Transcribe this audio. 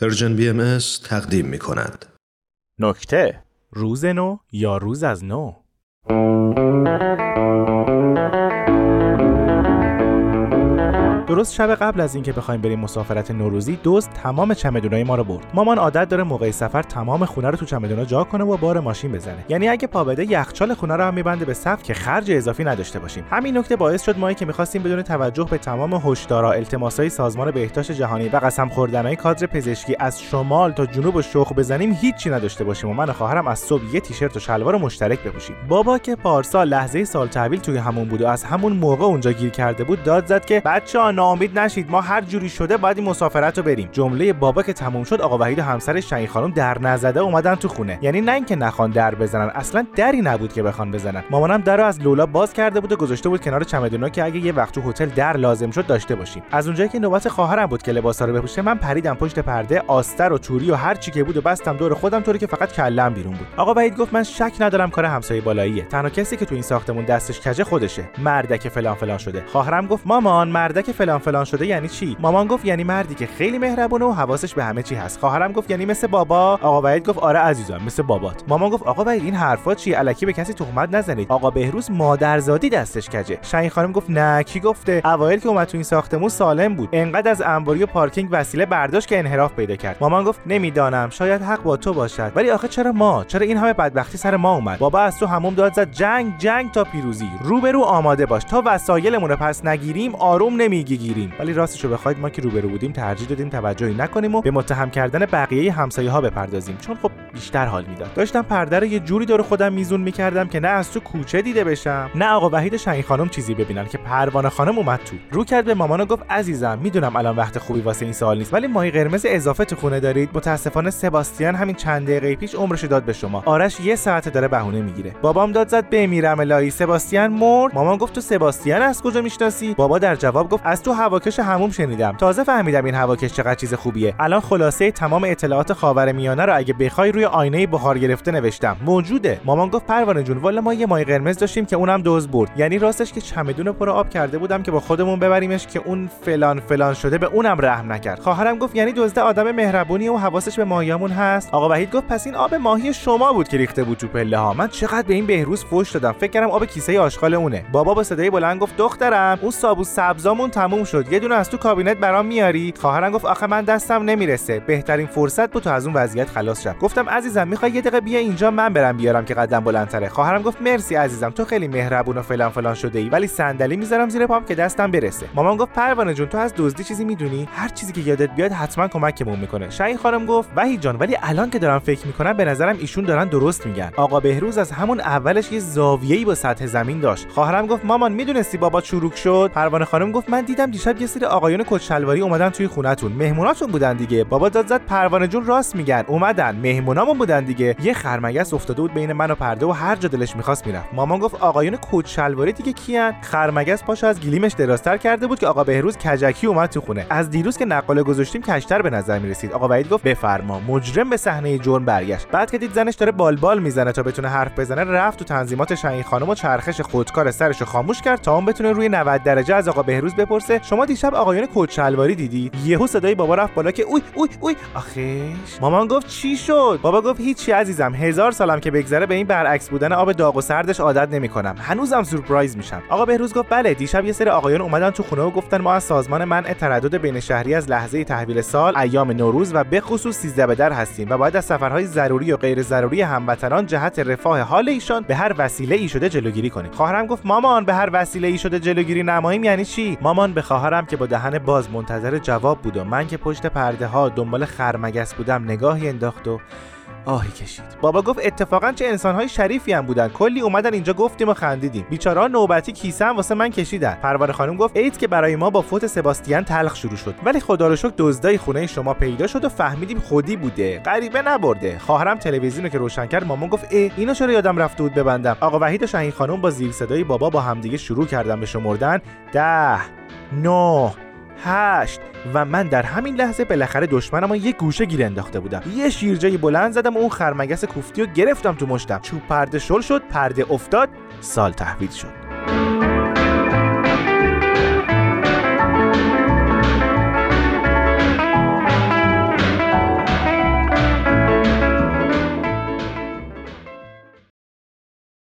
Persian BM تقدیم می کند. نکته روز نو یا روز از نو درست شب قبل از اینکه بخوایم بریم مسافرت نوروزی دزد تمام چمدونای ما رو برد. مامان عادت داره موقع سفر تمام خونه رو تو چمدونا جا کنه و بار ماشین بزنه. یعنی اگه پا بده یخچال خونه رو هم میبنده به سقف که خرج اضافی نداشته باشیم. همین نکته باعث شد ما که می‌خواستیم بدون توجه به تمام هشدارا التماسای سازمان بهداشت جهانی و قسم خوردنهای کادر پزشکی از شمال تا جنوب رو شخم بزنیم هیچی نداشته باشیم و من و خواهرم از صبح یه تیشرت و شلوار مشترک بپوشیم. بابا که پارسال لحظه سال تحویل توی حموم بود و از همون موقع اونجا گیر کرده بود داد زد که بچه‌ها ناامید نشید. ما هر جوری شده باید این مسافرت رو بریم. جمله بابا که تموم شد آقا وحید و همسرش شهین خانم در نزده اومدن تو خونه. یعنی نه اینکه نخوان در بزنن اصلا دری نبود که بخوان بزنن. مامانم در رو از لولا باز کرده بود و گذاشته بود کنار چمدونا که اگه یه وقت تو هتل در لازم شد داشته باشیم. از اونجایی که نوبت خواهرم بود که لباسا رو بپوشه من پریدم پشت پرده آستر و توری و هر چی که بود و بستم دور خودم طوری که فقط کلم بیرون بود. آقا وحید گفت من شک ندارم کار همسایه بالاییه. تنها کسی که تو این ساختمون دستش کجه خودشه. مردک فلان فلان شده. خواهرم گفت مامان مردک فلان فلان شده یعنی چی؟ مامان گفت یعنی مردی که خیلی مهربونه و حواسش به همه چی هست. خواهرم گفت یعنی مثل بابا. آقا وحید گفت آره عزیزم مثل بابات. مامان گفت آقا وحید این حرفا چی الکی به کسی تهمت نزنید. آقا بهروز مادرزادی دستش کجه؟ شاین خانم گفت نه. کی گفته؟ اوایل که اومد تو این ساختمون سالم بود. انقدر از انباری و پارکینگ وسیله برداشت که انحراف پیدا کرد. مامان گفت نمی‌دانم. شاید حق با تو باشد. ولی آخه چرا ما؟ چرا این همه بدبختی سر ما اومد؟ بابا از تو هموم داد زد. جنگ جنگ تا پیروزی. روبرو آماده باش. تا وسایلمون رو پس نگیریم آروم نمی‌گیریم ولی راستشو بخواید ما که روبرو بودیم ترجیح دادیم توجهی نکنیم و به متهم کردن بقیه همسایه ها بپردازیم. چون خب بیشتر حال می‌داد. داشتم پرده رو یه جوری دور خودم میزون می‌کردم که نه از تو کوچه دیده بشم نه آقا وحید شاهین خانم چیزی ببینن که پروانه خانم اومد تو. رو کرد به مامان و گفت عزیزم می‌دونم الان وقت خوبی واسه این سوال نیست ولی ماهی قرمز اضافه تو خونه دارید؟ متاسفانه سباستیان همین چند دقیقه پیش عمرش داد به شما. آرش یه ساعت داره بهونه می‌گیره. بابام داد زد بمیرم الهی سباستیان مرد؟ مامان گفت تو سباستیان از کجا می‌شناسی؟ بابا در جواب گفت از تو هواکش هموم شنیدم. تازه فهمیدم این هواکش چقدر چیز خوبیه. الان خلاصه تمام اطلاعات خاورمیانه رو اگه بخوای روی آینه بخار گرفته نوشتم. موجوده. مامان گفت پروانه جون والا ما یه ماهی قرمز داشتیم که اونم دوز برد. یعنی راستش که چمدون پر آب کرده بودم که با خودمون ببریمش که اون فلان فلان شده به اونم رحم نکرد. خواهرم گفت یعنی دزده آدم مهربونی و حواسش به ماهیامون هست. آقا وحید گفت پس این آب ماهی شما بود که ریخته بود تو پله ها. من چقدر به این بهروز فوش دادم. فکر کردم آب کیسه آشغال اونه. بابا با صدای بلند گفت دخترم اون سابو سبزامون شد. یه دونه از تو کابینت برام میاری؟ خواهرم گفت آخه من دستم نمی‌رسه. بهترین فرصت بود تو از اون وضعیت خلاص شم. گفتم عزیزم می‌خوای یه دقیقه بیا اینجا من برم بیارم که قدم بلندتره. خواهرم گفت مرسی عزیزم تو خیلی مهربون و فلان فلان شده ای ولی صندلی می‌ذارم زیر پام که دستم برسه. مامان گفت پروانه جون تو از دزدی چیزی می‌دونی؟ هر چیزی که یادت بیاد حتما کمکمون می‌کنه. شاهین خانم گفت وحید جان ولی الان که دارم فکر می‌کنم به نظرم ایشون دارن درست میگن. آقا بهروز از همون اولش یه زاویه‌ای با سطح زمین داشت. خواهرم گفت مامان می‌دونستی بابا چروک شد؟ پروانه خانم گفت من دیدم دیشب یه سری آقایون کت شلواری اومدن توی خونتون. مهموناتون بودن دیگه. بابا داد زد پروانه جون راست میگن. اومدن. مهمونامون بودن دیگه. یه خرمگس افتاده بود بین من و پرده و هر جا دلش می‌خواست می‌رفت. مامان گفت آقایون کت شلواری دیگه کیان؟ خرمگس پاشو از گلیمش درازتر کرده بود که آقا بهروز کجکی اومد تو خونه. از دیروز که نقاله گذاشتیم کشتر به نظر می‌رسید. آقا وحید گفت بفرما. مجرم به صحنه جرم برگشت. بعد که دید زنش داره بالبال می‌زنه تا بتونه حرف بزنه رفت تو تنظیمات شاهین خانم و چرخش خودکار سرشو خاموش کرد تا اون بتونه روی 90 درجه از آقا بهروز بپرسه شما دیشب آقایون کت شلواری دیدی؟ یهو صدای بابا رفت بالا که اوی اوی اوی. آخش. مامان گفت چی شد؟ بابا گفت هیچی عزیزم. هزار سالم که بگذره به این برعکس بودن آب داغ و سردش عادت نمی‌کنم. هنوزم سورپرایز میشم. آقا بهروز گفت بله دیشب یه سری آقایان اومدن تو خونه و گفتن ما از سازمان منع تردد بین شهری از لحظه تحویل سال ایام نوروز و به خصوص 13 به در هستیم و باید از سفرهای ضروری و غیر ضروری هموطنان جهت رفاه حال ایشان به هر وسیله ای شده جلوگیری کنیم. خواهرم گفت مامان به هر وسیله ای شده جلوگیری نماییم یعنی چی؟ مامان به خواهرم که با دهن باز منتظر جواب بود و من که پشت پرده ها دنبال خرمگس بودم نگاهی انداخت و آهی کشید. بابا گفت اتفاقا چه انسانهای شریفی هم بودن. کلی اومدن اینجا گفتیم و خندیدیم. بیچارا نوبتی کیسه هم واسه من کشیدن. پروانه خانم گفت ایت که برای ما با فوت سباستیان تلخ شروع شد. ولی خدا رو شکر دزدای خونه شما پیدا شد و فهمیدیم خودی بوده. غریبه نبرده. خواهرم تلویزیون که روشن کرد مامان گفت ای اینو چرا یادم رفته بود ببندم؟ آقا وحید و شاهین خانم با زیر صدای بابا با همدیگه شروع کردن به شمردن ده نه. هشت. و من در همین لحظه بالاخره دشمنم یه گوشه گیر انداخته بودم. یه شیرجه بلند زدم و اون خرمگس کوفتی رو گرفتم تو مشتم. چوب پرده شل شد پرده افتاد سال تحویل شد.